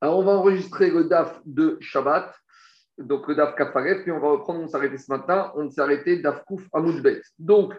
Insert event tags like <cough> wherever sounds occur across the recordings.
Alors, on va enregistrer le DAF de Shabbat, donc le DAF Kafaret, puis on va reprendre, on s'est arrêté ce matin, on s'est arrêté DAF Kouf Amoudbet. Donc,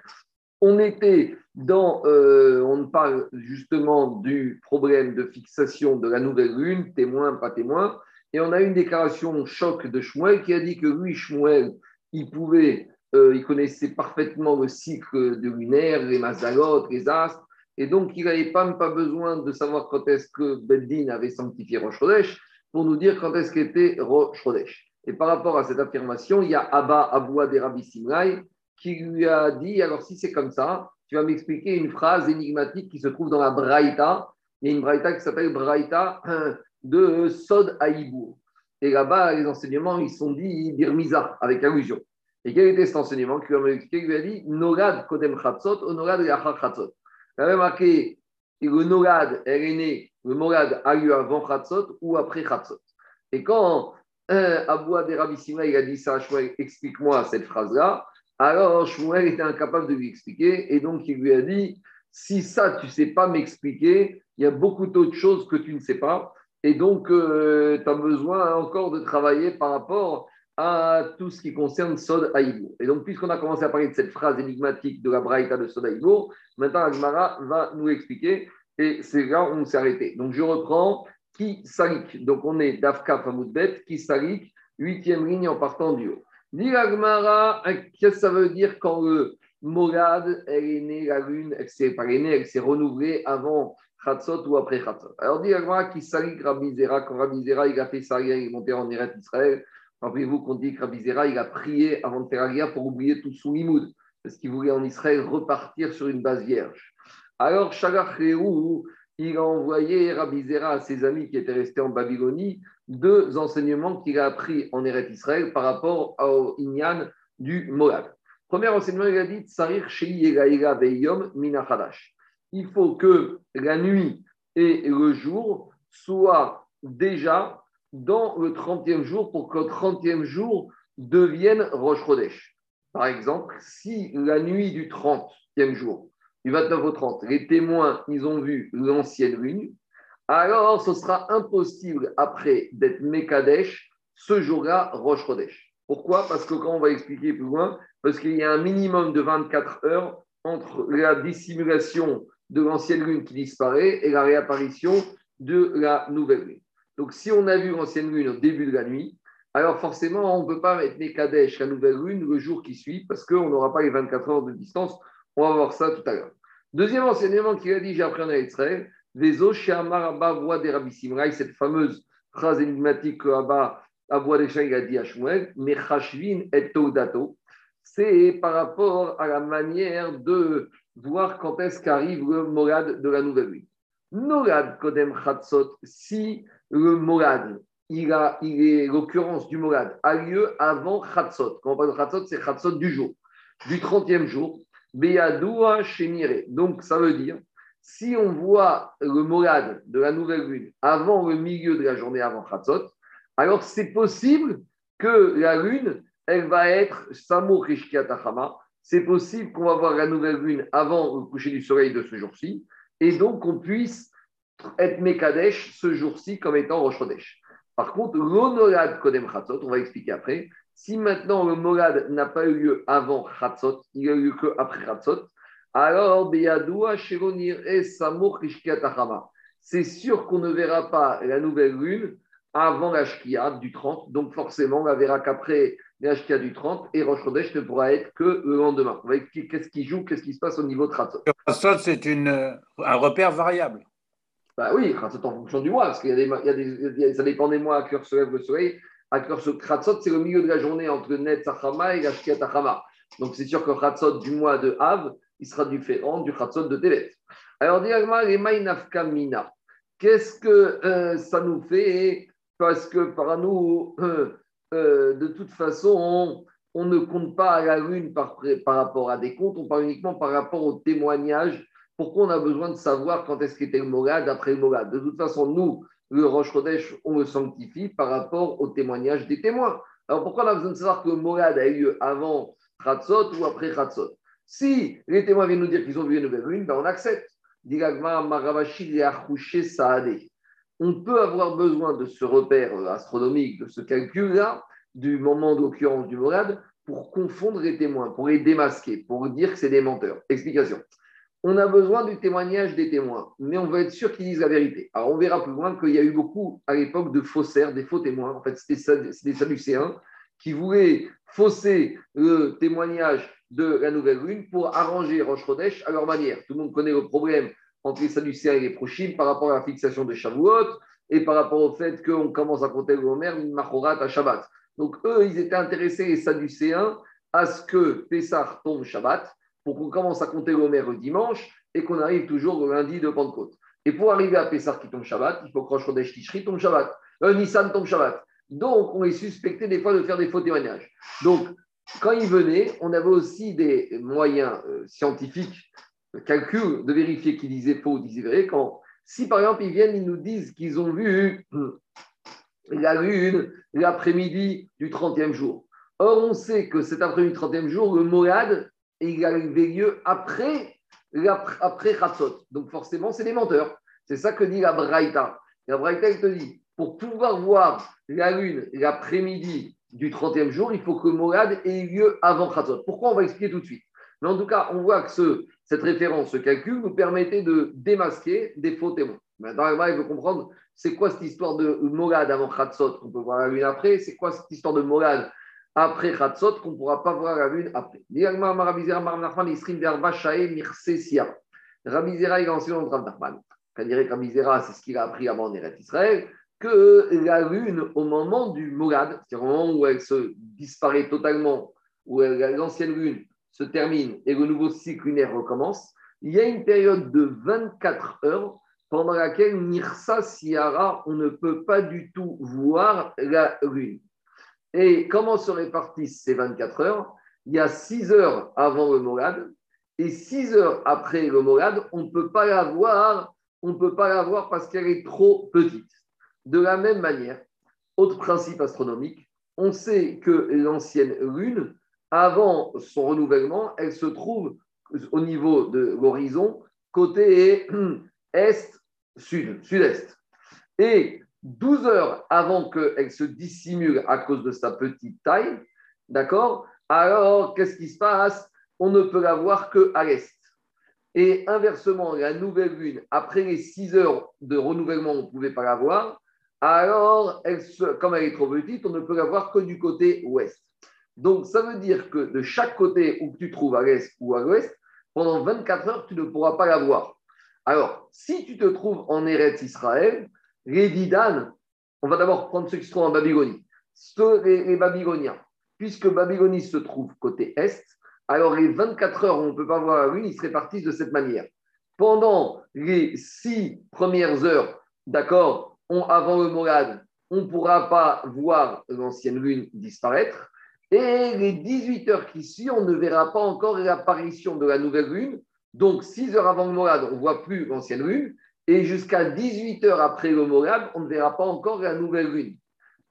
on était dans, euh, on parle justement du problème de fixation de la nouvelle lune, témoin, pas témoin, et on a une déclaration choc de Shmuel qui a dit que lui, Shmuel, il pouvait, euh, il connaissait parfaitement le cycle de lunaire, les mazalotes, les astres, et donc il n'avait pas, pas besoin de savoir quand est-ce que Beddin avait sanctifié Rosh pour nous dire quand est-ce qu'était Rosh Chodesh. Et par rapport à cette affirmation, il y a Abba Aboua des Rabbi Simrai qui lui a dit alors si c'est comme ça, tu vas m'expliquer une phrase énigmatique qui se trouve dans la Braïta. Il y a une Braïta qui s'appelle Braïta de Sod Aïbou. Et là-bas, les enseignements, ils sont dit Birmiza, avec allusion. Et quel était cet enseignement qui lui a dit Norad Kodem Chatzot ou Norad Yachar Chatzot. Il avait marqué le elle est née, le Morad a eu avant Chatzot ou après Chatzot. Et quand euh, Abou Rabbi il a dit ça, explique-moi cette phrase-là, alors Shmuel était incapable de lui expliquer, et donc il lui a dit si ça, tu ne sais pas m'expliquer, il y a beaucoup d'autres choses que tu ne sais pas, et donc euh, tu as besoin encore de travailler par rapport à tout ce qui concerne Sod Aïbour. Et donc, puisqu'on a commencé à parler de cette phrase énigmatique de la Braïta de Sod Aïbour, maintenant Agmara va nous expliquer, et c'est là où on s'est arrêté. Donc, je reprends qui salik. Donc, on est d'Afka Famoudbet, qui salik, huitième ligne en partant du haut. L'Agmara, qu'est-ce que ça veut dire quand le Morad, elle est née, la lune, elle s'est pas née, elle s'est renouvelée avant Khatsot ou après Khatsot. Alors, dit l'Agmara qui salik Rabbi Zera, quand Rabbi Zera, il a fait ça, il est monté en Eretz Israël. Rappelez-vous qu'on dit que Rabbi il a prié avant de faire pour oublier tout son limoud, parce qu'il voulait en Israël repartir sur une base vierge. Alors, Shalach il a envoyé Rabbi à ses amis qui étaient restés en Babylonie deux enseignements qu'il a appris en Eretz Israël par rapport au Inyan du Moab. Premier enseignement, il a dit Il faut que la nuit et le jour soient déjà dans le 30e jour pour que le 30e jour devienne Rosh Chodesh. Par exemple, si la nuit du 30e jour, du 29 au 30, les témoins, ils ont vu l'ancienne lune, alors ce sera impossible après d'être Mekadesh ce jour-là, Rosh Chodesh. Pourquoi? Parce que quand on va expliquer plus loin, parce qu'il y a un minimum de 24 heures entre la dissimulation de l'ancienne lune qui disparaît et la réapparition de la nouvelle lune. Donc si on a vu l'ancienne lune au début de la nuit, alors forcément on ne peut pas mettre Mekadesh, la nouvelle lune, le jour qui suit, parce qu'on n'aura pas les 24 heures de distance. On va voir ça tout à l'heure. Deuxième enseignement qu'il a dit, j'ai appris en Israël, Vezo Abba voix cette fameuse phrase énigmatique que Abba des il a dit à et c'est par rapport à la manière de voir quand est-ce qu'arrive le morad de la nouvelle lune. Morad Kodem Chatzot, si le morad, il, a, il est l'occurrence du morad, a lieu avant Chatzot. Quand on parle de Chatzot, c'est Chatzot du jour, du 30e jour. Donc, ça veut dire si on voit le morad de la nouvelle lune avant le milieu de la journée, avant Khatzot, alors c'est possible que la lune, elle va être Samo C'est possible qu'on va voir la nouvelle lune avant le coucher du soleil de ce jour-ci, et donc qu'on puisse être Mekadesh ce jour-ci comme étant Rosh Par contre, l'honorad Kodem Khatzot, on va expliquer après, si maintenant le morad n'a pas eu lieu avant Khatzot, il a eu lieu qu'après Khatzot, alors, c'est sûr qu'on ne verra pas la nouvelle lune avant la Shkia du 30. Donc, forcément, on la verra qu'après la Shkia du 30 et Rosh ne pourra être que le lendemain. On va expliquer qu'est-ce qui joue, qu'est-ce qui se passe au niveau de Khatzot. Khatzot, c'est un repère variable. Bah oui, Khatzot en fonction du mois, parce qu'il ça dépend des mois à cœur se lève le soleil. À cœur se c'est le milieu de la journée entre Net Sachama et la Shkia Tachama. Donc, c'est sûr que Khatzot du mois de Av, il sera différent du Khatzot de Tevet. Alors, mina. Qu'est-ce que euh, ça nous fait? Parce que par nous, euh, euh, de toute façon, on, ne compte pas à la lune par, par, rapport à des comptes, on parle uniquement par rapport au témoignage. Pourquoi on a besoin de savoir quand est-ce qu'était le Morad après le Morad De toute façon, nous, le Roche Chodesh, on le sanctifie par rapport au témoignage des témoins. Alors pourquoi on a besoin de savoir que le Morad a eu lieu avant Khatzot ou après Khatzot si les témoins viennent nous dire qu'ils ont vu une nouvelle lune, ben on accepte. on peut avoir besoin de ce repère astronomique, de ce calcul-là, du moment d'occurrence du morade, pour confondre les témoins, pour les démasquer, pour dire que c'est des menteurs. Explication. On a besoin du témoignage des témoins, mais on veut être sûr qu'ils disent la vérité. Alors on verra plus loin qu'il y a eu beaucoup à l'époque de faussaires, des faux témoins. En fait, c'était des Sadducéens qui voulaient fausser le témoignage de la nouvelle lune pour arranger Roche Chodesh à leur manière. Tout le monde connaît le problème entre les Sadducéens et les Prochim par rapport à la fixation de Shavuot et par rapport au fait qu'on commence à compter le Homer, Machorat à Shabbat. Donc eux, ils étaient intéressés, les Sadducéens, à ce que Pessah tombe Shabbat pour qu'on commence à compter le Homer le dimanche et qu'on arrive toujours le lundi de Pentecôte. Et pour arriver à Pessah qui tombe Shabbat, il faut que Rosh Chodesh tombe Shabbat. Euh, Nissan tombe Shabbat. Donc, on est suspecté des fois de faire des faux témoignages. Donc, quand ils venaient, on avait aussi des moyens euh, scientifiques, de calcul, de vérifier qu'ils disaient faux ou disaient vrai. Quand, si par exemple, ils viennent, ils nous disent qu'ils ont vu <clears throat> la lune l'après-midi du 30e jour. Or, on sait que cet après-midi du 30e jour, le Moad, il a lieu après, après Khatsot. Donc, forcément, c'est des menteurs. C'est ça que dit la Braïta. La Braïta, elle te dit, pour pouvoir voir la lune l'après-midi du 30e jour, il faut que Mourad ait lieu avant Khatzot. Pourquoi On va expliquer tout de suite? Mais en tout cas, on voit que ce, cette référence, ce calcul, nous permettait de démasquer des faux témoins. Maintenant, il veut comprendre c'est quoi cette histoire de Mourad avant Khatzot qu'on peut voir la lune après C'est quoi cette histoire de Mourad après Khatzot qu'on ne pourra pas voir la lune après Rabizera, il est enseigné dans Nachman. Quand dirait Rabizera, c'est ce qu'il a appris avant Eret Israël que la lune, au moment du Mogad, c'est-à-dire au moment où elle se disparaît totalement, où l'ancienne lune se termine et le nouveau cycle lunaire recommence, il y a une période de 24 heures pendant laquelle Nirsa Siara, on ne peut pas du tout voir la lune. Et comment se répartissent ces 24 heures? Il y a 6 heures avant le Mogad et 6 heures après le Mogad, on ne peut pas la voir, on peut pas la parce qu'elle est trop petite. De la même manière, autre principe astronomique, on sait que l'ancienne lune, avant son renouvellement, elle se trouve au niveau de l'horizon, côté est-sud, <clears throat> sud-est. Et 12 heures avant qu'elle se dissimule à cause de sa petite taille, d'accord? Alors, qu'est-ce qui se passe? On ne peut la voir qu'à l'est. Et inversement, la nouvelle lune, après les 6 heures de renouvellement, on ne pouvait pas la voir alors, elle comme elle est trop petite, on ne peut la voir que du côté ouest. Donc, ça veut dire que de chaque côté où tu trouves à l'est ou à l'ouest, pendant 24 heures, tu ne pourras pas la voir. Alors, si tu te trouves en Eretz Israël, les Didan, on va d'abord prendre ceux qui se trouvent en Babylonie. Les, les Babyloniens, puisque Babylonie se trouve côté est, alors les 24 heures où on ne peut pas voir la lune, ils se répartissent de cette manière. Pendant les six premières heures, d'accord, avant le Morad, on ne pourra pas voir l'ancienne lune disparaître. Et les 18 heures qui suivent, on ne verra pas encore l'apparition de la nouvelle lune. Donc, 6 heures avant le Morad, on ne voit plus l'ancienne lune. Et jusqu'à 18 heures après le on ne verra pas encore la nouvelle lune.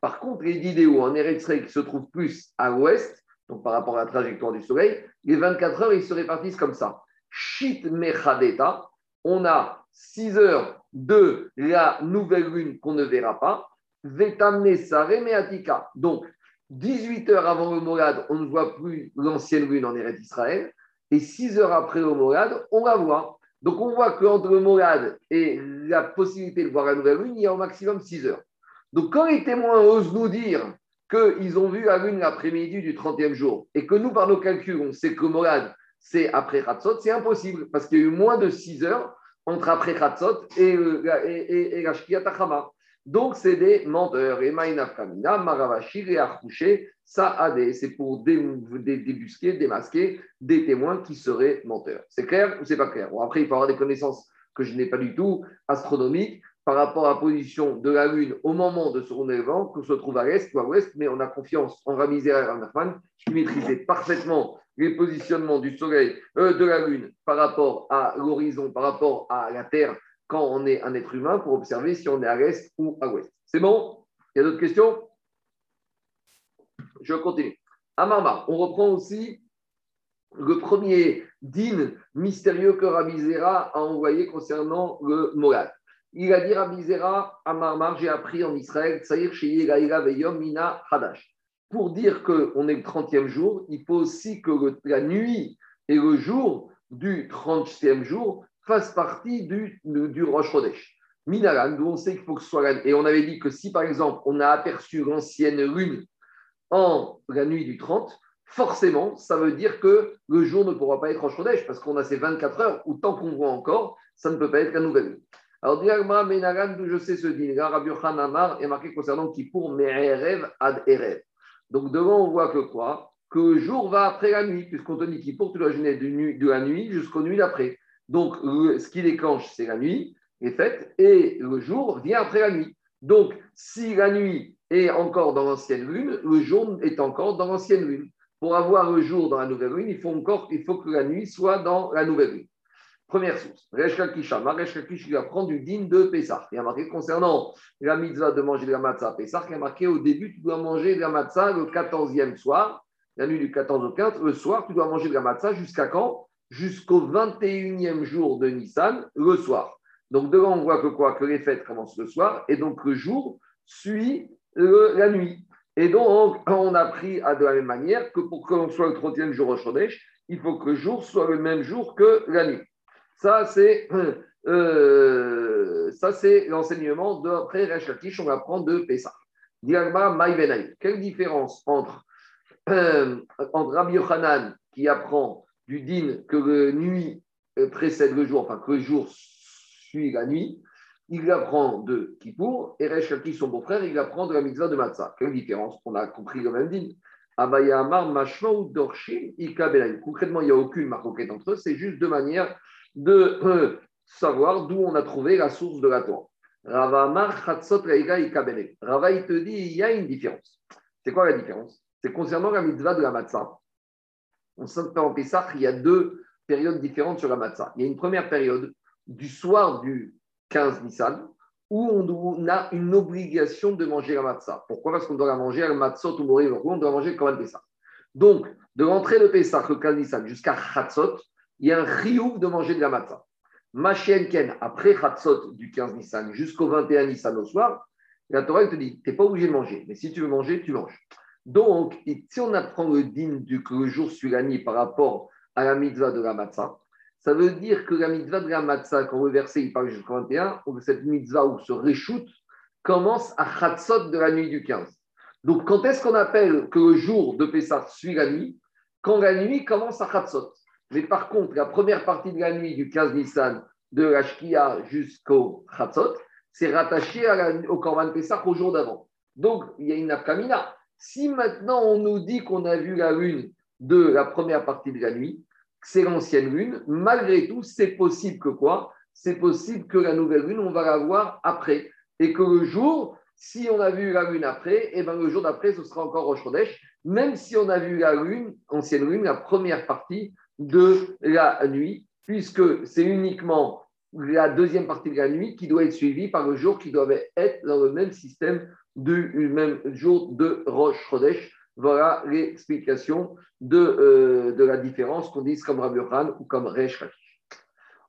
Par contre, les vidéos en Eretz qui se trouvent plus à l'ouest, donc par rapport à la trajectoire du Soleil, les 24 heures, ils se répartissent comme ça. Shit Mechadeta, on a 6 heures de la nouvelle lune qu'on ne verra pas. Meatika. Donc, 18 heures avant le on ne voit plus l'ancienne lune en Eretz Israël. Et 6 heures après le on la voit. Donc, on voit qu'entre le Morad et la possibilité de voir la nouvelle lune, il y a au maximum 6 heures. Donc, quand les témoins osent nous dire qu'ils ont vu la lune l'après-midi du 30e jour et que nous, par nos calculs, on sait que le Morad, c'est après Ratzot, c'est impossible parce qu'il y a eu moins de 6 heures entre après Khatzot et, et, et, et Donc, c'est des menteurs. Et Kamina, Maravashir et Archouché, ça c'est pour débusquer, démasquer des témoins qui seraient menteurs. C'est clair ou c'est pas clair? Bon, Après, il faut avoir des connaissances que je n'ai pas du tout, astronomiques, par rapport à la position de la Lune au moment de ce renouvellement, que se trouve à l'est ou à l'ouest, mais on a confiance en Ramizera et en qui maîtrisaient parfaitement les positionnements du Soleil, euh, de la Lune par rapport à l'horizon, par rapport à la Terre, quand on est un être humain, pour observer si on est à l'est ou à l'ouest. C'est bon? Il y a d'autres questions? Je continue. À Marmar, on reprend aussi le premier din mystérieux que Rabbi a envoyé concernant le Moral. Il a dit Rabizera à j'ai appris en Israël, Mina Hadash. Pour dire qu'on est le 30e jour, il faut aussi que la nuit et le jour du 30e jour fassent partie du, du, Rosh Chodesh. Minaran, d'où on sait qu'il faut que ce soit Et on avait dit que si par exemple on a aperçu l'ancienne lune en la nuit du 30, forcément, ça veut dire que le jour ne pourra pas être Rosh Chodesh parce qu'on a ces 24 heures où tant qu'on voit encore, ça ne peut pas être la nouvelle lune. Alors, Diagma Menagan, d'où je sais ce din, Rabbi Amar est marqué concernant Kippour Me'erev ad Erev. Donc, devant, on voit que quoi? Que le jour va après la nuit, puisqu'on te dit Kippour, tu dois jeûner de la nuit jusqu'aux nuits d'après. Donc, ce qui déclenche, c'est la nuit est faite et le jour vient après la nuit. Donc, si la nuit est encore dans l'ancienne lune, le jour est encore dans l'ancienne lune. Pour avoir le jour dans la nouvelle lune, il faut encore, que la nuit soit dans la nouvelle lune. Première source. Resh Kakisha. Resh Kakish, il apprend du din de Pessah. Il y a marqué concernant la mitzvah de manger de la matzah à Pessah, il y a marqué au début, tu dois manger de la matzah le 14e soir, la nuit du 14 au 15. Le soir, tu dois manger de la matzah jusqu'à quand? Jusqu'au 21e jour de Nissan, le soir. Donc devant, on voit que quoi Que les fêtes commencent le soir et donc le jour suit la nuit. Et donc, on a pris à de la même manière que pour que l'on soit le 30e jour au Chodesh, il faut que le jour soit le même jour que la nuit. Ça, c'est euh, c'est l'enseignement d'après Rechakish, on va prendre de Pessah. Diagma Quelle différence entre, euh, entre Rabbi Yochanan qui apprend du din que la nuit euh, précède le jour, enfin que le jour suit la nuit, il apprend de Kippour, et Rechakish, son beau-frère, il apprend de la mitzvah de Matzah. Quelle différence? On a compris le même din. Amar, Mashma ou Dorshim, Concrètement, il n'y a aucune marque entre eux, c'est juste de manière de euh, savoir d'où on a trouvé la source de la Torah. Rava il te dit il y a une différence. C'est quoi la différence? C'est concernant la mitzvah de la matzah. On sait en Pessah, il y a deux périodes différentes sur la matzah. Il y a une première période du soir du 15 Nissan où on a une obligation de manger la matzah. Pourquoi? Parce qu'on doit la manger à la matzot ou mourir, on doit manger comme un Pessah. Donc, de l'entrée de Pessah, le 15 Nissan, jusqu'à Chatzot, il y a un riouf de manger de la matzah. Ken, après Hatzot du 15 Nissan jusqu'au 21 Nissan au soir, la Torah te dit, tu n'es pas obligé de manger, mais si tu veux manger, tu manges. Donc, si on apprend le din du que le jour suit la nuit par rapport à la mitzvah de la matzah, ça veut dire que la mitzvah de la matzah, quand le verset il parle jusqu'au 21, cette mitzvah où se réchoute commence à Hatzot de la nuit du 15. Donc, quand est-ce qu'on appelle que le jour de Pessah suit la nuit? Quand la nuit commence à Hatzot. Mais par contre, la première partie de la nuit du 15 Nissan, de la jusqu'au Chatzot, c'est rattaché au Korban Pessah au jour d'avant. Donc, il y a une afkamina. Si maintenant on nous dit qu'on a vu la lune de la première partie de la nuit, c'est l'ancienne lune, malgré tout, c'est possible que quoi? C'est possible que la nouvelle lune, on va la voir après. Et que le jour, si on a vu la lune après, et eh ben le jour d'après, ce sera encore Rosh Chodesh, même si on a vu la lune, ancienne lune, la première partie de la nuit, puisque c'est uniquement la deuxième partie de la nuit qui doit être suivie par le jour qui doit être dans le même système du même jour de Rosh Chodesh. Voilà l'explication de, euh, de la différence qu'on dise comme Rabbi Khan ou comme Resh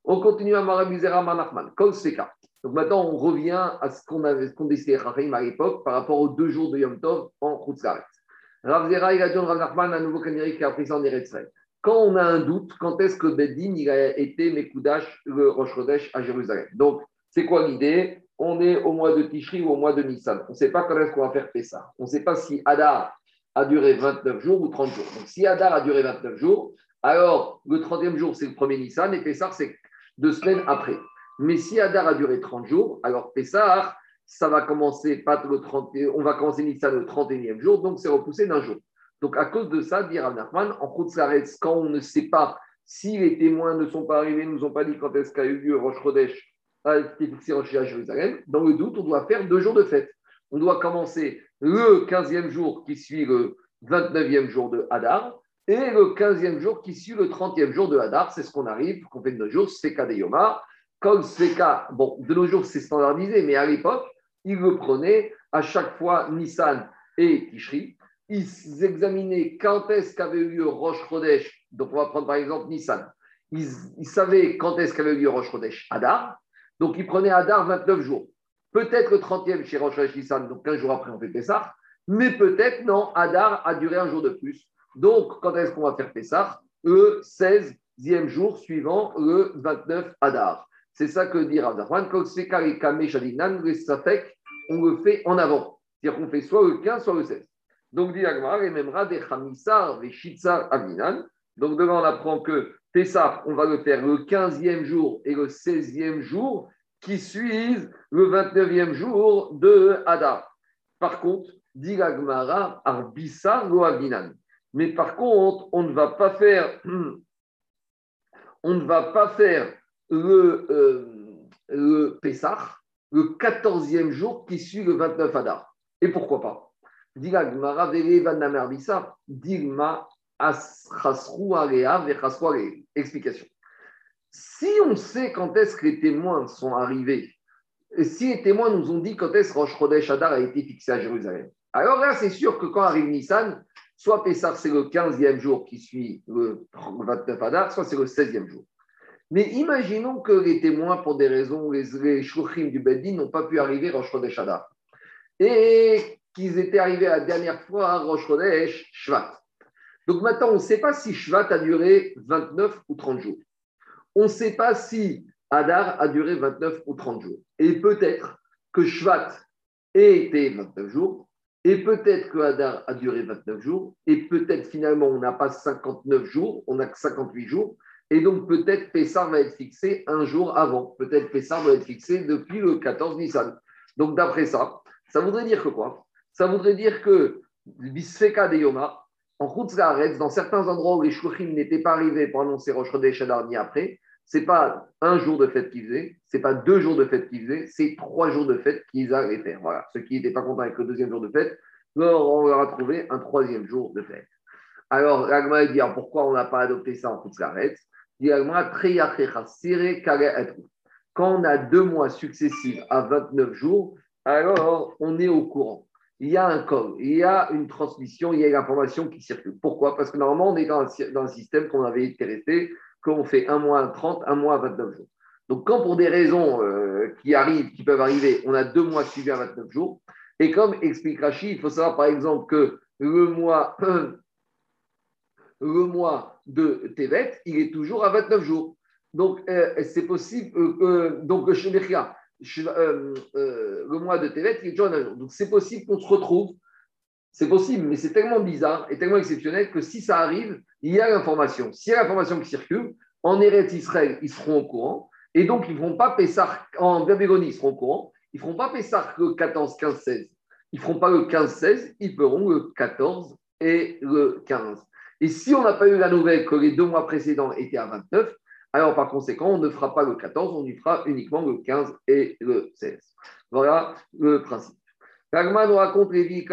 On continue à Marabizera Manachman, Kol Seka. Donc maintenant, on revient à ce qu'on avait, qu'on à l'époque par rapport aux deux jours de Yom Tov en Khutzlaret. Rav Zera, il a dit Rav Nachman, un nouveau canérique qui a pris en Eretzrei quand on a un doute, quand est-ce que Beddin il a été Mekoudash, le Rosh Chodesh à Jérusalem? Donc, c'est quoi l'idée? On est au mois de Tishri ou au mois de Nissan. On ne sait pas quand est-ce qu'on va faire ça. On ne sait pas si Adar a duré 29 jours ou 30 jours. Donc, si Adar a duré 29 jours, alors le 30e jour, c'est le premier Nissan et Pessah, c'est deux semaines après. Mais si Adar a duré 30 jours, alors Pessah, ça va commencer pas le 30, on va commencer Nissan le 31e jour, donc c'est repoussé d'un jour. Donc, à cause de ça, dit Rav Nachman, en Khutzlaretz, quand on ne sait pas si les témoins ne sont pas arrivés, ne nous ont pas dit quand est-ce qu'a eu lieu Rosh Chodesh, a été fixé à Jérusalem, dans le doute, on doit faire deux jours de fête. On doit commencer le 15e jour qui suit le 29e jour de Hadar et le 15e jour qui suit le 30e jour de Hadar. C'est ce qu'on arrive, qu'on fait de nos jours, Seka de Yoma. Comme Seka, bon, de nos jours, c'est standardisé, mais à l'époque, ils le prenaient à chaque fois Nissan et Tishri ils examinaient quand est-ce qu'avait eu lieu Roche Chodesh. Donc, on va prendre par exemple Nissan. Ils, savaient quand est-ce qu'avait eu lieu Roche Chodesh Adar, Donc, il prenait Adar 29 jours. Peut-être le 30e chez Rosh Hashanah, donc 15 jours après, on fait Pessah. Mais peut-être, non, Adar a duré un jour de plus. Donc, quand est-ce qu'on va faire Pessah? Le 16e jour suivant le 29 Adar. C'est ça que dit Rav on le fait en avant. C'est-à-dire qu'on fait soit le 15, soit le 16. Donc, dit Agmar, et même des Chamisar, Aminan. Donc, devant, on apprend que Pessah, on va le faire le 15e jour et le 16e jour qui suivent le 29e jour de Hadar. Par contre, dit Agmara, Arbissa Loaginan. Mais par contre, on ne va pas faire, <clears throat> on ne va pas faire le, euh, le Pessah le 14e jour qui suit le 29 Hadar. Et pourquoi pas? Explication. Si on sait quand est-ce que les témoins sont arrivés, et si les témoins nous ont dit quand est-ce que Rosh Chodesh Hadar a été fixé à Jérusalem, alors là, c'est sûr que quand arrive Nissan, soit Pessah, c'est le 15e jour qui suit le 29 Hadar, soit c'est le 16e jour. Mais imaginons que les témoins, pour des raisons, les, les du Beddin n'ont pas pu arriver à Rosh Chodesh Hadar. Et qu'ils étaient arrivés la dernière fois à Rosh Chodesh Shvat. Donc maintenant, on ne sait pas si Shvat a duré 29 ou 30 jours. On ne sait pas si Hadar a duré 29 ou 30 jours. Et peut-être que Shvat ait été 29 jours, et peut-être que Hadar a duré 29 jours, et peut-être finalement on n'a pas 59 jours, on n'a que 58 jours, et donc, peut-être Pessar va être fixé un jour avant. Peut-être Pessar va être fixé depuis le 14 Nissan. Donc, d'après ça, ça voudrait dire que quoi? Ça voudrait dire que Bisfeka de Yoma, en Khutzlaaretz, dans certains endroits où les Shluchim n'étaient pas arrivés pour annoncer Rosh Chodesh ni après, pas un jour de fête qu'ils faisaient, c'est pas deux jours de fête qu'ils faisaient, c'est trois jours de fête qu'ils allaient faire. Voilà. Ceux qui n'étaient pas contents avec le deuxième jour de fête, on leur a trouvé un troisième jour de fête. Alors, Ragma dit pourquoi on n'a pas adopté ça en quand on a deux mois successifs à 29 jours, alors on est au courant. Il y a un code, il y a une transmission, il y a une information qui circule. Pourquoi? Parce que normalement, on est dans un, système qu'on avait été resté, qu'on fait un mois à 30, un mois à 29 jours. Donc, quand pour des raisons euh, qui arrivent, qui peuvent arriver, on a deux mois suivis à 29 jours, et comme explique Rachid, il faut savoir par exemple que le mois, le mois de Tevet, il est toujours à 29 jours. Donc, euh, c'est possible. Euh, euh, le mois de Tevet, il est toujours à 29 jours. Donc, c'est possible qu'on se retrouve. C'est possible, mais c'est tellement bizarre et tellement exceptionnel que si ça arrive, il y a l'information. S'il y a l'information qui circule, en Eretz Israël, ils seront au courant. Et donc, ils ne feront pas Pessah, en Babylonie, ils seront au courant. Ils ne feront pas Pessah le 14, 15, 16. Ils ne feront pas le 15, 16. Ils feront le 14 et le 15. Et si on n'a pas eu la nouvelle que les deux mois précédents étaient à 29, alors par conséquent, on ne fera pas le 14, on y fera uniquement le 15 et le 16. Voilà le principe. Ragman nous raconte Lévi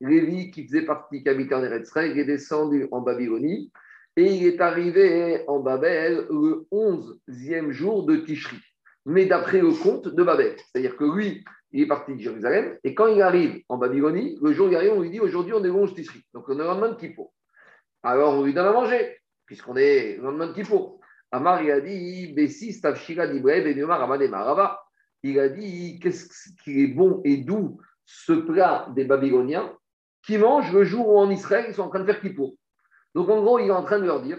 Lévi, qui faisait partie, qui habitait en Eretz il est descendu en Babylonie et il est arrivé en Babel le 11e jour de Tishri. Mais d'après le compte de Babel. C'est-à-dire que lui, il est parti de Jérusalem, et quand il arrive en Babylonie, le jour où il arrive, on lui dit aujourd'hui on est bon Tishri. Donc on est le lendemain de Kippour. Alors on lui donne à manger, puisqu'on est le lendemain de Kippour. Amar, il a dit Bessis, Dibre, Benyomar, Marava. Il a dit qu'est-ce qui est bon et doux ce plat des Babyloniens qui mangent le jour où en Israël ils sont en train de faire Kippour. Donc en gros, il est en train de leur dire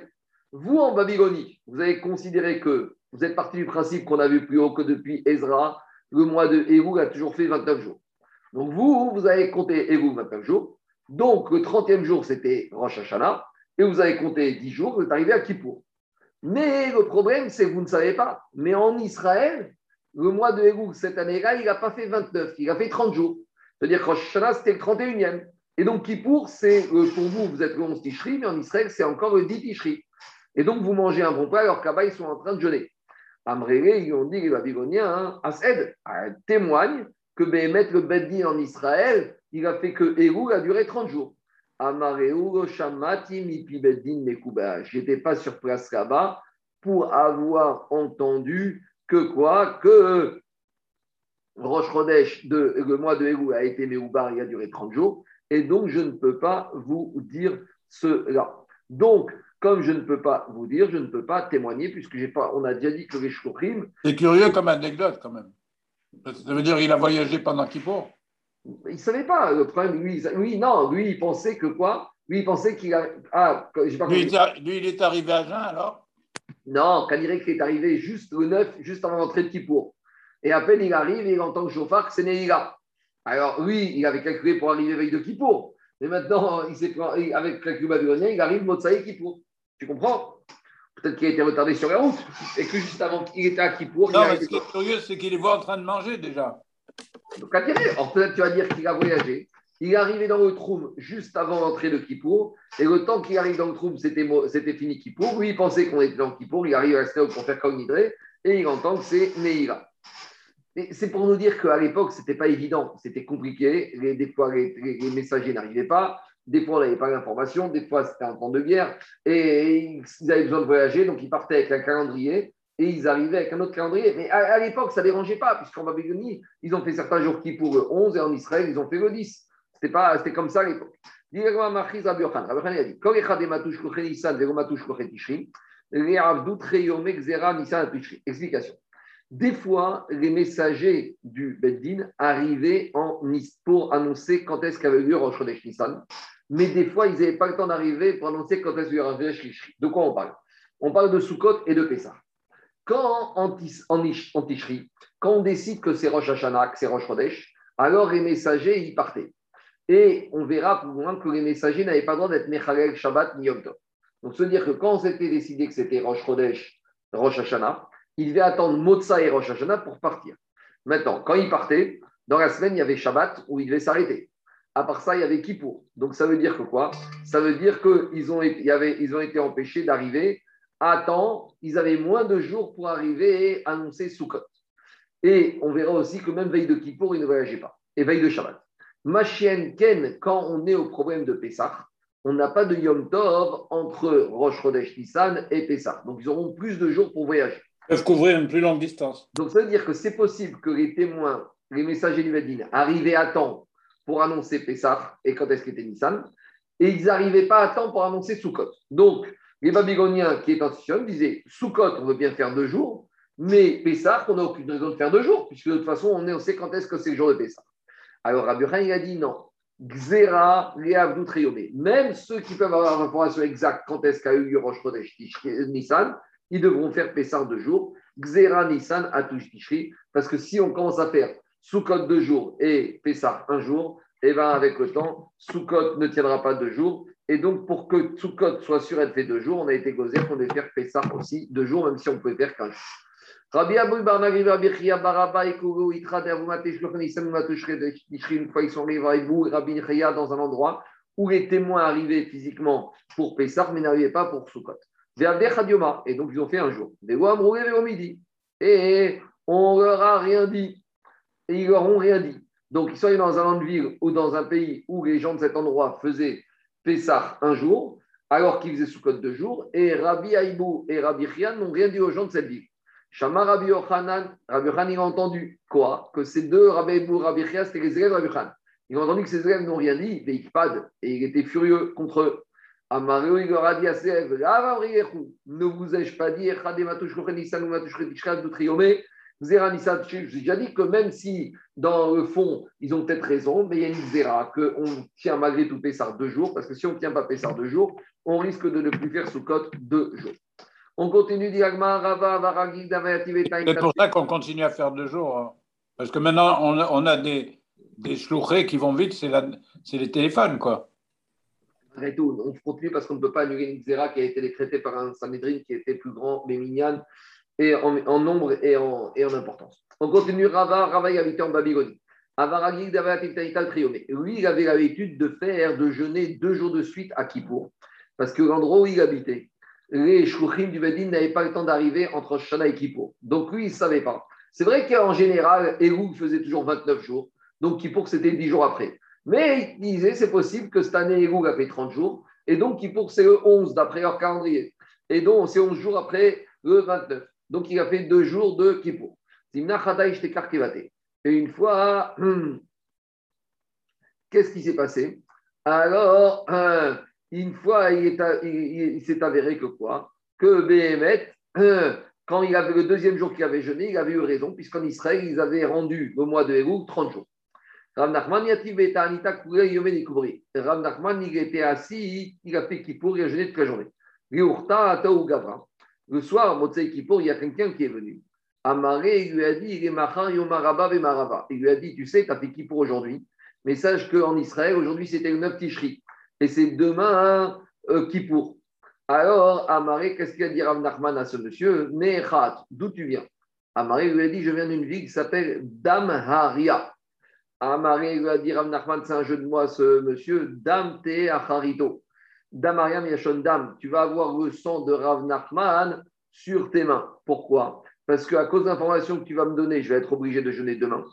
vous en Babylonie, vous avez considéré que vous êtes parti du principe qu'on a vu plus haut que depuis Ezra, le mois de Elul a toujours fait 29 jours. Donc vous, vous avez compté Elul 29 jours. Donc le 30e jour, c'était Rosh Hashanah. Et vous avez compté 10 jours, vous êtes arrivé à Kippour. Mais le problème, c'est que vous ne savez pas. Mais en Israël, le mois de Elul, cette année-là, il n'a pas fait 29, il a fait 30 jours. C'est-à-dire que c'était le 31e. Et donc Kippour, c'est pour vous, vous êtes le 11 Tishri, mais en Israël, c'est encore le 10 Tishri. Et donc vous mangez un bon plat alors qu'à ils sont en train de jeûner. Amrele, ils ont dit, les Babyloniens, hein, Ased témoigne que Béhémet, le Beddin en Israël, il a fait que Elul a duré 30 jours. N'étais pas sur place là-bas pour avoir entendu que quoi Que Rosh Chodesh, de, le mois de Elul a été Mekouba, il a duré 30 jours. Et donc, je ne peux pas vous dire cela. Donc, comme je ne peux pas vous dire, je ne peux pas témoigner puisque j'ai pas, on a déjà dit que les shkochim. C'est curieux comme anecdote quand même. Ça veut dire qu'il a voyagé pendant Kippour Il ne savait pas. Le problème, lui, lui, non, lui, il pensait que quoi? Lui, il pensait qu'il a. Ah, j'ai pas lui, est- lui, il est arrivé à jeun alors? Non, Kadirek est arrivé juste le 9, juste avant l'entrée de Kippour. Et à peine il arrive et il entend le chauffard que c'est Neila. Alors lui, il avait calculé pour arriver veille de Kippour. Mais maintenant, il s'est avec calcul babylonien, il arrive Motsaï Kippour. Tu comprends? Peut-être qu'il a été retardé sur la route et que juste avant qu'il était à Kippour, il Non, mais ce qui est curieux, c'est qu'il les voit en train de manger déjà. Donc, alors peut-être tu vas dire qu'il a voyagé. Il est arrivé dans le Troum juste avant l'entrée de Kippour. Et le temps qu'il arrive dans le Troum, c'était fini Kippour. Lui, il pensait qu'on était dans Kippour. Il arrive à la pour faire comme. Et il entend que c'est Neila. Et c'est pour nous dire qu'à l'époque, ce n'était pas évident. C'était compliqué. Les- des fois, les, messagers n'arrivaient pas. Des fois, on n'avait pas l'information. Des fois, c'était un temps de guerre. Et ils avaient besoin de voyager. Donc, ils partaient avec un calendrier. Et ils arrivaient avec un autre calendrier. Mais à, l'époque, ça ne dérangeait pas. Puisqu'en Babylonie, ils ont fait certains jours qui pour le 11. Et en Israël, ils ont fait le 10. C'était comme ça à l'époque. Explication. Des fois, les messagers du Beddin arrivaient en pour annoncer quand est-ce qu'avait lieu Rosh Chodesh Nissan. Mais des fois, ils n'avaient pas le temps d'arriver pour annoncer quand est-ce qu'il y aura Rosh. De quoi on parle? On parle de Sukkot et de Pessah. Quand en, en quand on décide que c'est Rosh Hashanah, que c'est Rosh Chodesh, alors les messagers, ils partaient. Et on verra plus loin que les messagers n'avaient pas le droit d'être Mechalel Shabbat ni Yom. Donc, se dire que quand c'était décidé que c'était Rosh Chodesh, Rosh Hashanah, il devait attendre Motza et Rosh Hashanah pour partir. Maintenant, quand il partait, dans la semaine, il y avait Shabbat où il devait s'arrêter. À part ça, il y avait Kippour. Donc, ça veut dire que quoi? Ça veut dire qu'ils y ils ont été empêchés d'arriver à temps. Ils avaient moins de jours pour arriver et annoncer Sukkot. Et on verra aussi que même veille de Kippour, ils ne voyageaient pas. Et veille de Shabbat. Ma chienne Ken, quand on est au problème de Pessah, on n'a pas de Yom Tov entre Rosh Chodesh Nissan et Pessah. Donc, ils auront plus de jours pour voyager. Ils peuvent couvrir une plus longue distance. Donc, ça veut dire que c'est possible que les témoins, les messagers du Medine, arrivaient à temps pour annoncer Pessah et quand est-ce qu'était Nissan, et ils n'arrivaient pas à temps pour annoncer Sukkot. Donc, les Babyloniens qui étaient en situation disaient Sukkot, on veut bien faire deux jours, mais Pessah, on n'a aucune raison de faire deux jours, puisque de toute façon, on, sait quand est-ce que c'est le jour de Pessah. Alors, Rabbi il a dit non. Xera, Leavdut, Reyomé. Même ceux qui peuvent avoir l'information exacte quand est-ce qu'a eu lieu Rosh Chodesh Nissan, ils devront faire Pessah deux jours. Xera, Nissan, Atush. Parce que si on commence à faire Sukkot deux jours et Pessah un jour, et bien avec le temps, Sukkot ne tiendra pas deux jours. Et donc, pour que Sukkot soit sûr d'être fait deux jours, on a été causé qu'on devait faire Pessah aussi deux jours, même si on pouvait faire qu'un jour. Rabbi Abou Bar Nagri Rabbi Chia Baraba et Kogo Itra Dervumate de Tishri, une fois ils sont arrivés Ibou et Rabbi Chia dans un endroit où les témoins arrivaient physiquement pour Pessah, mais n'arrivaient pas pour Chadioma, et donc ils ont fait un jour. Des Amroué au midi. Et on leur a rien dit. Et ils leur ont rien dit. Donc ils sont allés dans un land ville ou dans un pays où les gens de cet endroit faisaient Pessah un jour, alors qu'ils faisaient Sukkot deux jours, et Rabbi Aïbou et Rabbi Chian n'ont rien dit aux gens de cette ville. Shama Rabbi Yochanan, Rabbi Yochanan, il a entendu quoi? Que ces deux, Rabbi Aïbou et Rabbi Chian, c'était les élèves de Rabbi Yochanan. Ils ont entendu que ces élèves n'ont rien dit, Veikpad, et il était furieux contre eux. Amario, il a ses élèves, ne vous ai-je pas dit, Echade Matouch Kochen Nissan Zera Nissan, j'ai déjà dit que même si dans le fond, ils ont peut-être raison, mais il y a une Zera, qu'on tient malgré tout Pessar deux jours, parce que si on ne tient pas Pessar deux jours, on risque de ne plus faire sous cote deux jours. On continue, Diagma, Rava, Varagi. C'est pour ça qu'on continue à faire deux jours. hein. Parce que maintenant, on a, on a des, des chlouchés qui vont vite, c'est les téléphones, quoi. Malgré tout, on continue parce qu'on ne peut pas annuler une Zera qui a été décrétée par un Sanhedrin qui était plus grand, mais mignon, en, nombre et en, importance. On continue, Rava, Rava, il habitait en Babylonie. Avaragi, Davayativetain, Triomé. Lui, il avait l'habitude de faire, de jeûner deux jours de suite à Kippour, parce que l'endroit où il habitait, les shluchim du Bedin n'avaient pas le temps d'arriver entre Shana et Kippour. Donc lui, il ne savait pas. C'est vrai qu'en général, Elou faisait toujours 29 jours, donc Kippour, c'était 10 jours après. Mais il disait, c'est possible que cette année, Elou a fait 30 jours, et donc Kippour, c'est le 11 d'après leur calendrier. Et donc, c'est 11 jours après le 29. Donc, il a fait deux jours de Kippour. Et une fois, <clears throat> qu'est-ce qui s'est passé? Alors, <clears throat> une fois, il, s'est avéré que quoi? Que Béhémet, <clears throat> quand il avait le deuxième jour qu'il avait jeûné, il avait eu raison, puisqu'en Israël, ils avaient rendu le mois de Héroux 30 jours. Rav Nachman, il était assis, il a fait Kippour, il a jeûné toute la journée. Le soir, Motsei Kippour, il y a quelqu'un qui est venu. Amaré, il lui a dit, il est Machar Yomaraba Marava. Il lui a dit, tu sais, tu as fait Kippour aujourd'hui, mais sache qu'en Israël, aujourd'hui, c'était le 9 Tishri. Et c'est demain euh, Kippour. Alors, Amaré, qu'est-ce qu'il a dit Rav Nachman à ce monsieur? Nechat, d'où tu viens? Amaré lui a dit, je viens d'une ville qui s'appelle Damharia. Amaré lui a dit, Rav Nachman, c'est un jeu de moi, ce monsieur, Dam Te Acharito. Damariam Yashon Dam, tu vas avoir le sang de Rav Nachman sur tes mains. Pourquoi? Parce qu'à cause d'informations que tu vas me donner, je vais être obligé de jeûner demain.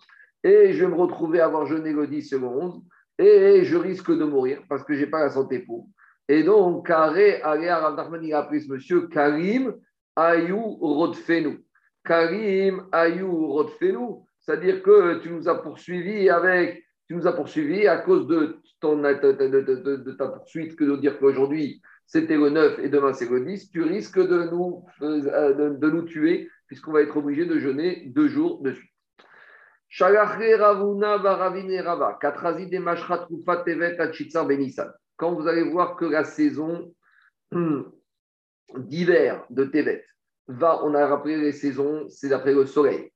Et je vais me retrouver à avoir jeûné le 10 secondes. Et je risque de mourir parce que je n'ai pas la santé pour. Et donc, Carré, Rav Nachman, il a appris ce monsieur Karim Ayou Rodfenu. Karim Ayou Rodfenu, c'est-à-dire que tu nous as poursuivis avec tu nous as poursuivis à cause de, ton, ta poursuite que de dire qu'aujourd'hui c'était le 9 et demain c'est le 10, tu risques de nous, euh, de, nous tuer puisqu'on va être obligé de jeûner deux jours de suite. Quand vous allez voir que la saison d'hiver de Tevet va, on a rappelé les saisons, c'est d'après le soleil.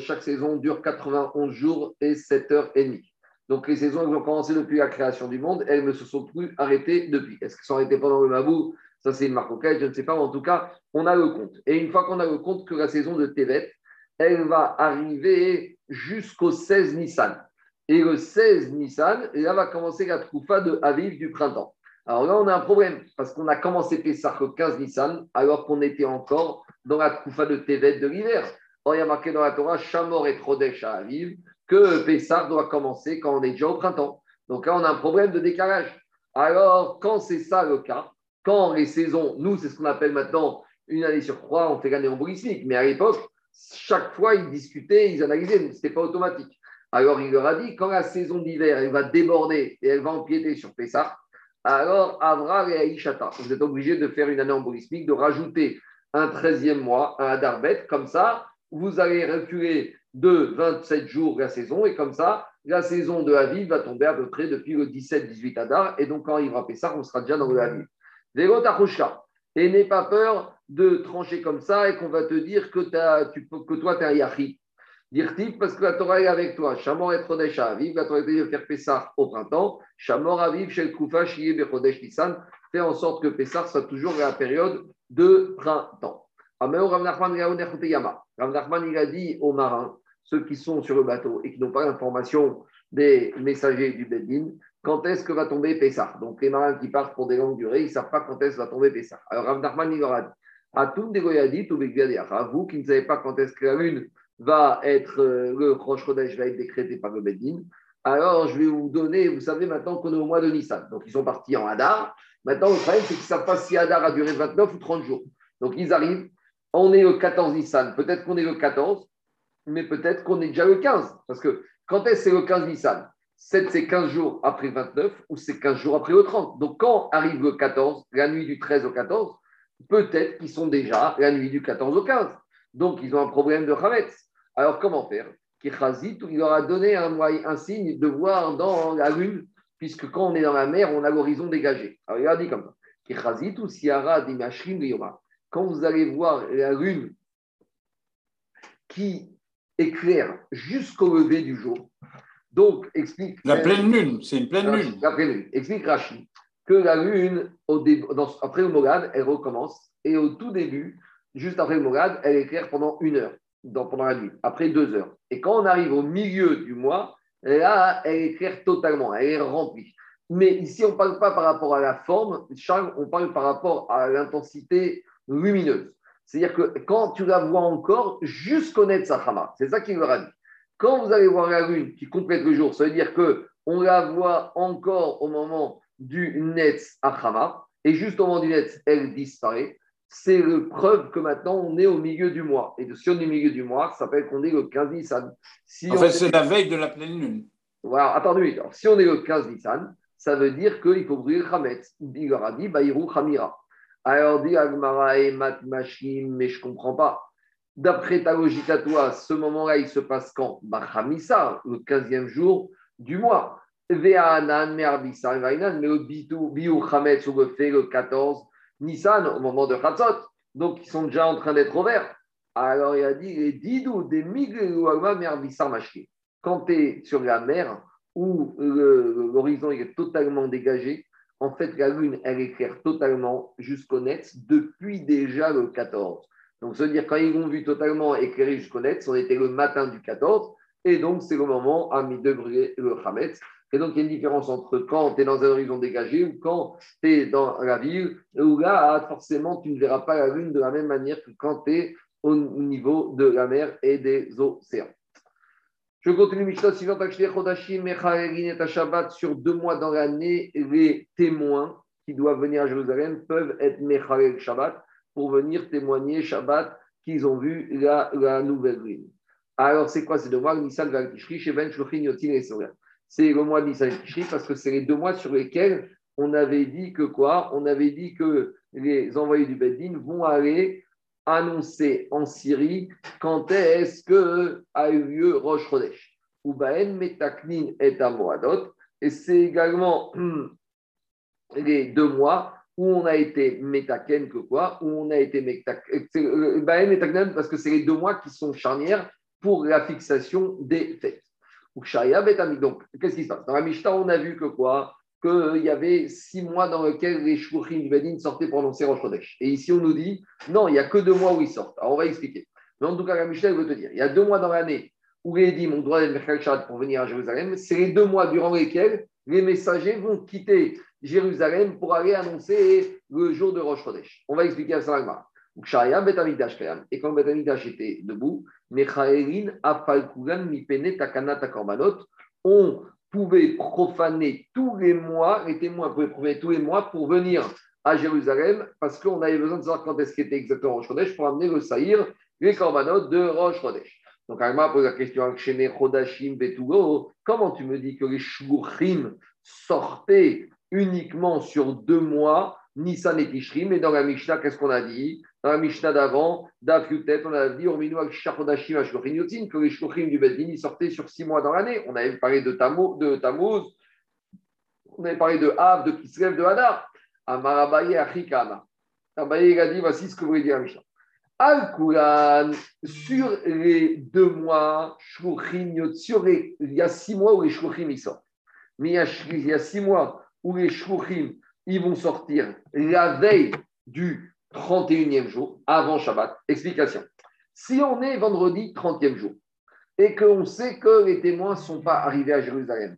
Chaque saison dure 91 jours et 7 heures et demie. Donc les saisons, elles ont commencé depuis la création du monde, elles ne se sont plus arrêtées depuis. Est-ce qu'elles sont arrêtées pendant le Mabou? Ça, c'est une marque auquel je ne sais pas, en tout cas, on a le compte. Et une fois qu'on a le compte que la saison de Tevet, elle va arriver jusqu'au 16 Nissan. Et le 16 Nissan, là va commencer la troufa de Aviv du printemps. Alors là, on a un problème, parce qu'on a commencé Pessah le 15 Nissan, alors qu'on était encore dans la troufa de Tevet de l'hiver. Or, il y a marqué dans la Torah, Shamor et Trodesh à Aviv, que Pessah doit commencer quand on est déjà au printemps. Donc là, on a un problème de décalage. Alors, quand c'est ça le cas, quand les saisons, nous, c'est ce qu'on appelle maintenant une année sur trois, on fait l'année embolismique, mais à l'époque, chaque fois, ils discutaient, ils analysaient, ce n'était pas automatique. Alors, il leur a dit, quand la saison d'hiver, elle va déborder et elle va empiéter sur Pessah, alors Avra et Aïchata, vous êtes obligés de faire une année embolismique, de rajouter un 13e mois, un Adarbet, comme ça, vous allez reculer de 27 jours la saison, et comme ça, la saison de Aviv va tomber à peu près depuis le 17-18 Adar, et donc quand il va Pessah, on sera déjà dans le Aviv. Et n'aie pas peur de trancher comme ça et qu'on va te dire que, que toi, tu es un Yahri. Dire-t-il parce que la Torah est avec toi. Shamor et Chodesh Aviv, la Torah de faire Pessah au printemps. Shamor Aviv, Shel Koufa, Shiye Bechodesh Nissan. Fait en sorte que Pessah soit toujours la période de printemps. Rav Nachman a dit aux marins, ceux qui sont sur le bateau et qui n'ont pas l'information des messagers du Bedin, quand est-ce que va tomber Pessah? Donc les marins qui partent pour des longues durées, ils ne savent pas quand est-ce que va tomber Pessah. Alors Rav leur a dit, à tout vous qui ne savez pas quand est-ce que la lune va être, euh, le Rosh Chodesh va être décrété par le Bedin, alors je vais vous donner, vous savez maintenant qu'on est au mois de Nissan. Donc ils sont partis en Hadar. Maintenant, le problème, c'est qu'ils ne savent pas si Hadar a duré 29 ou 30 jours. Donc ils arrivent, on est le 14 Nissan, peut-être qu'on est le 14, mais peut-être qu'on est déjà le 15. Parce que quand est-ce que c'est le 15 Nissan? 7, c'est 15 jours après 29 ou c'est 15 jours après le 30. Donc quand arrive le 14, la nuit du 13 au 14, peut-être qu'ils sont déjà la nuit du 14 au 15. Donc ils ont un problème de Hametz. Alors comment faire? Il leur a donné un, signe de voir dans la lune, puisque quand on est dans la mer, on a l'horizon dégagé. Alors il a dit comme ça. ou Siara quand vous allez voir la lune qui éclaire jusqu'au lever du jour, donc explique. La pleine lune, c'est une pleine lune. La pleine lune. Explique Rachid que la lune, au après le Mogad, elle recommence et au tout début, juste après le Mogad, elle éclaire pendant une heure, pendant la nuit, après deux heures. Et quand on arrive au milieu du mois, là, elle éclaire totalement, elle est remplie. Mais ici, on ne parle pas par rapport à la forme, Charles, on parle par rapport à l'intensité lumineuse. C'est-à-dire que quand tu la vois encore jusqu'au Netzachama, c'est ça qu'il leur a dit. Quand vous allez voir la lune qui complète le jour, ça veut dire qu'on la voit encore au moment du Netzachama, et juste au moment du Netz, elle disparaît. C'est le preuve que maintenant on est au milieu du mois. Et si on est au milieu du mois, ça s'appelle qu'on est le 15 Nissan. Si en fait, c'est la veille de la pleine lune. Voilà, attendez, alors, si on est le 15 Nissan, ça veut dire qu'il faut brûler Khametz. Il leur a dit Baïrou Khamira. Alors dit Agmara et Mat mais je ne comprends pas. D'après ta logique à toi, ce moment-là, il se passe quand? Bachamissa, le 15e jour du mois. Ve'anan, Merbissa, mais le Biou Khametz, ou le fait le 14 Nissan, au moment de Khatzot. Donc, ils sont déjà en train d'être ouverts. Alors, il a dit les Didou, des Miglou, Merbissa, Mashki. Quand tu es sur la mer, où l'horizon est totalement dégagé, en fait, la Lune, elle éclaire totalement jusqu'au net depuis déjà le 14. Donc, ça veut dire quand ils l'ont vu totalement éclairé jusqu'au net, on était le matin du 14, et donc c'est le moment à mi degré le Hametz. Et donc, il y a une différence entre quand tu es dans un horizon dégagé ou quand tu es dans la ville, où là, forcément, tu ne verras pas la Lune de la même manière que quand tu es au niveau de la mer et des océans. Je continue Mishnah suivante. Sur deux mois dans l'année, les témoins qui doivent venir à Jérusalem peuvent être Mechalel Shabbat pour venir témoigner Shabbat qu'ils ont vu la, nouvelle lune. Alors, c'est quoi ces deux mois? Nissan et C'est le mois de Nissan Tishri parce que c'est les deux mois sur lesquels on avait dit que quoi? On avait dit que les envoyés du Beddin vont aller annoncé en Syrie quand est-ce que a eu lieu Rosh Chodesh? Ubaen Metaknin et Amoadot. Et c'est également <clears throat> les deux mois où on a été Metaken que quoi Où on a été Ubaen Metaknin parce que c'est les deux mois qui sont charnières pour la fixation des fêtes. Donc, qu'est-ce qui se passe? Dans la Mishnah, on a vu que quoi? Qu'il y avait six mois dans lesquels les Shouchim du Bedin sortaient pour annoncer Rosh Chodesh. Et ici, on nous dit, non, il n'y a que deux mois où ils sortent. Alors, on va expliquer. Mais en tout cas, la Mishnah veut te dire, il y a deux mois dans l'année où les dit ont droit d'être pour venir à Jérusalem. C'est les deux mois durant lesquels les messagers vont quitter Jérusalem pour aller annoncer le jour de Rosh Chodesh. On va expliquer à Salagma. Et quand Betamikdash était debout, on pouvaient profaner tous les mois, les témoins pouvaient profaner tous les mois pour venir à Jérusalem parce qu'on avait besoin de savoir quand est-ce qu'était exactement Rosh Chodesh pour amener le Saïr, les corbanotes de Rosh Chodesh. Donc, Agma pose la question comment tu me dis que les Shluchim sortaient uniquement sur deux mois, Nissan et Tishri, mais dans la Mishnah, qu'est-ce qu'on a dit? Dans la Mishnah d'avant, d'Afiutet, on a dit que les Shlochim du Bedin sortaient sur six mois dans l'année. On avait parlé de, Tamouz, de on avait parlé de Av, de Kislev, de Hadar. Amarabaye Achikama. Abaye a dit voici ce que voulez dire Mishnah. Al-Quran, sur les deux mois, sur il y a six mois où les Shlochim ils sortent. Mais il y a six mois où les Shlochim ils vont sortir la veille du 31e jour, avant Shabbat. Explication. Si on est vendredi 30e jour et qu'on sait que les témoins ne sont pas arrivés à Jérusalem,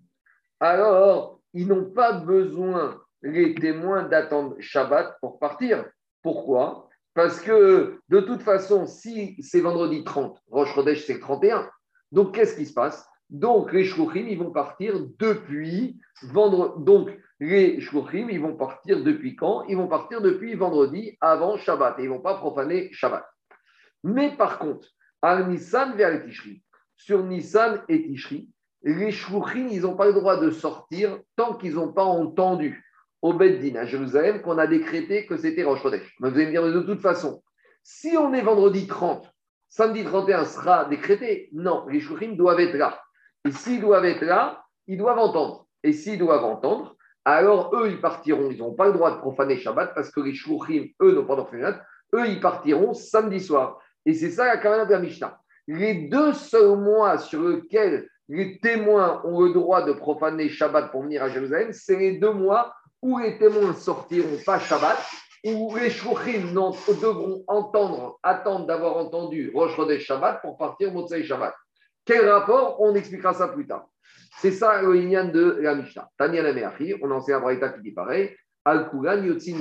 alors ils n'ont pas besoin, les témoins, d'attendre Shabbat pour partir. Pourquoi? Parce que de toute façon, si c'est vendredi 30, Rosh Chodesh c'est le 31, donc qu'est-ce qui se passe? Donc les Shkouchim, ils vont partir depuis vendredi. Donc les shluchim, ils vont partir depuis quand? Ils vont partir depuis vendredi avant Shabbat et ils ne vont pas profaner Shabbat. Mais par contre, à Nissan vers Tishri, sur Nissan et Tishri, les shluchim, ils n'ont pas le droit de sortir tant qu'ils n'ont pas entendu au Beddin à Jérusalem qu'on a décrété que c'était Rosh. Mais vous allez me dire, de toute façon, si on est vendredi 30, samedi 31 sera décrété, non, les shluchim doivent être là. Et s'ils doivent être là, ils doivent entendre. Et s'ils doivent entendre, alors eux, ils partiront. Ils n'ont pas le droit de profaner Shabbat parce que les Shouchim, eux, n'ont pas de Shabbat. Eux, ils partiront samedi soir. Et c'est ça la Kamana de la Mishnah. Les deux seuls mois sur lesquels les témoins ont le droit de profaner Shabbat pour venir à Jérusalem, c'est les deux mois où les témoins sortiront pas Shabbat, où les Shouchim devront entendre, attendre d'avoir entendu Rosh Chodesh Shabbat pour partir Motsai Shabbat. Quel rapport? On expliquera ça plus tard. C'est ça le lien de la Mishnah. Tania la on enseigne à Braïta qui dit pareil. Al-Kulan, Yotzin,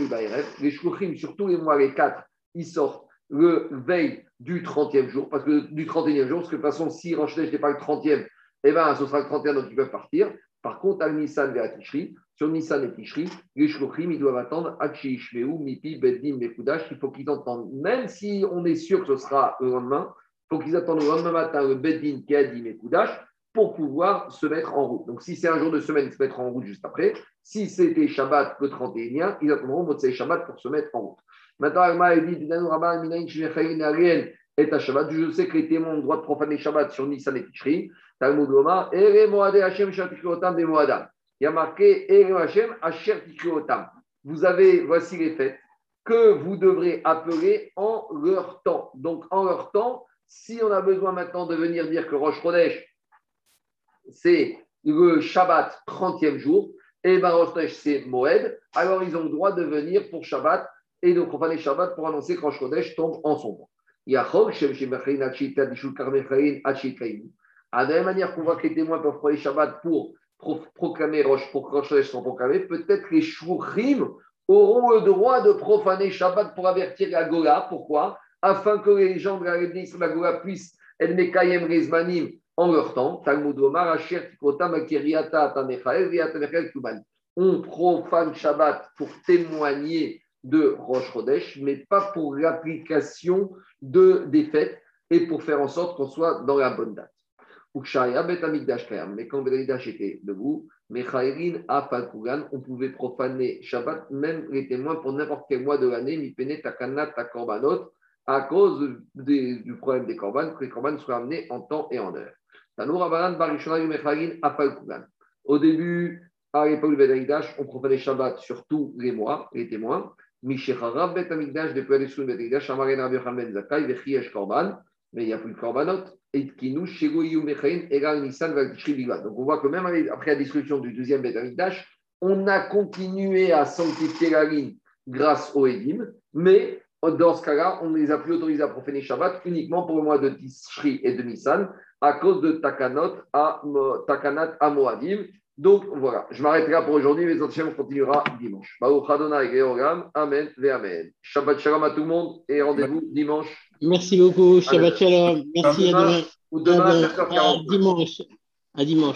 Les Shluchim, surtout les mois, les quatre, ils sortent le veille du 30e jour, parce que du 31e jour, parce que de toute façon, si Rosh n'est pas le 30e, eh ben, ce sera le 31, donc ils peuvent partir. Par contre, Al-Nissan vers Tishri, sur Nissan et Tishri, les Shluchim, ils doivent attendre Ishmeu, Mipi, Beddin, Mekudash, il faut qu'ils entendent, même si on est sûr que ce sera le lendemain, il faut qu'ils attendent le lendemain matin le Beddin qui a pour pouvoir se mettre en route. Donc, si c'est un jour de semaine, ils se mettront en route juste après. Si c'était Shabbat le 31e, ils attendront Motsei Shabbat pour se mettre en route. Maintenant, dit et à Shabbat. Je sais que les témoins ont le droit de profaner Shabbat sur Nissan et Moadam. Il y a marqué. Vous avez, voici les fêtes que vous devrez appeler en leur temps. Donc, en leur temps, si on a besoin maintenant de venir dire que Rosh Chodesh, c'est le Shabbat 30e jour, et ben Rosh Chodesh, c'est Moed, alors ils ont le droit de venir pour Shabbat et de profaner Shabbat pour annoncer que Rosh tombe en son temps. À la même manière qu'on voit que les témoins peuvent prendre Shabbat pour proclamer Rosh, pour que Rosh Chodesh soit proclamé, peut-être les Shurim auront le droit de profaner Shabbat pour avertir la Gola. Pourquoi? Afin que les gens de la de la Gola puissent El Mekayem Rezmanim en leur temps. Talmud Omar. On profane Shabbat pour témoigner de Rosh Chodesh, mais pas pour l'application de, des fêtes et pour faire en sorte qu'on soit dans la bonne date. Mais quand Betamikdash était debout, on pouvait profaner Shabbat, même les témoins pour n'importe quel mois de l'année, Mipene Takanat Takorbanot, à cause du problème des korban, que les korban soient amenés en temps et en heure. Au début, à l'époque du Betamikdash, on profanait Shabbat sur tous les mois, les témoins. Mishecharav Betamikdash, depuis aller sous le Betamikdash, Amarena Rabbi Ben Zakai, Vechiyesh Korban, mais il n'y a plus de korbanot. Donc on voit que même après la destruction du deuxième Beth on a continué à sanctifier la ligne grâce au Edim, mais dans ce cas-là, on ne les a plus autorisés à profaner Shabbat uniquement pour le mois de Tishri et de Nissan à cause de Takanot à, Takanat à Moadim. Donc voilà, je m'arrêterai là pour aujourd'hui, mais on continuera dimanche. Amen, Amen. Shabbat Shalom à tout le monde et rendez-vous dimanche. Merci beaucoup. Shabbat Shalom. Merci. À demain. Ou demain à, à, à dimanche. À dimanche.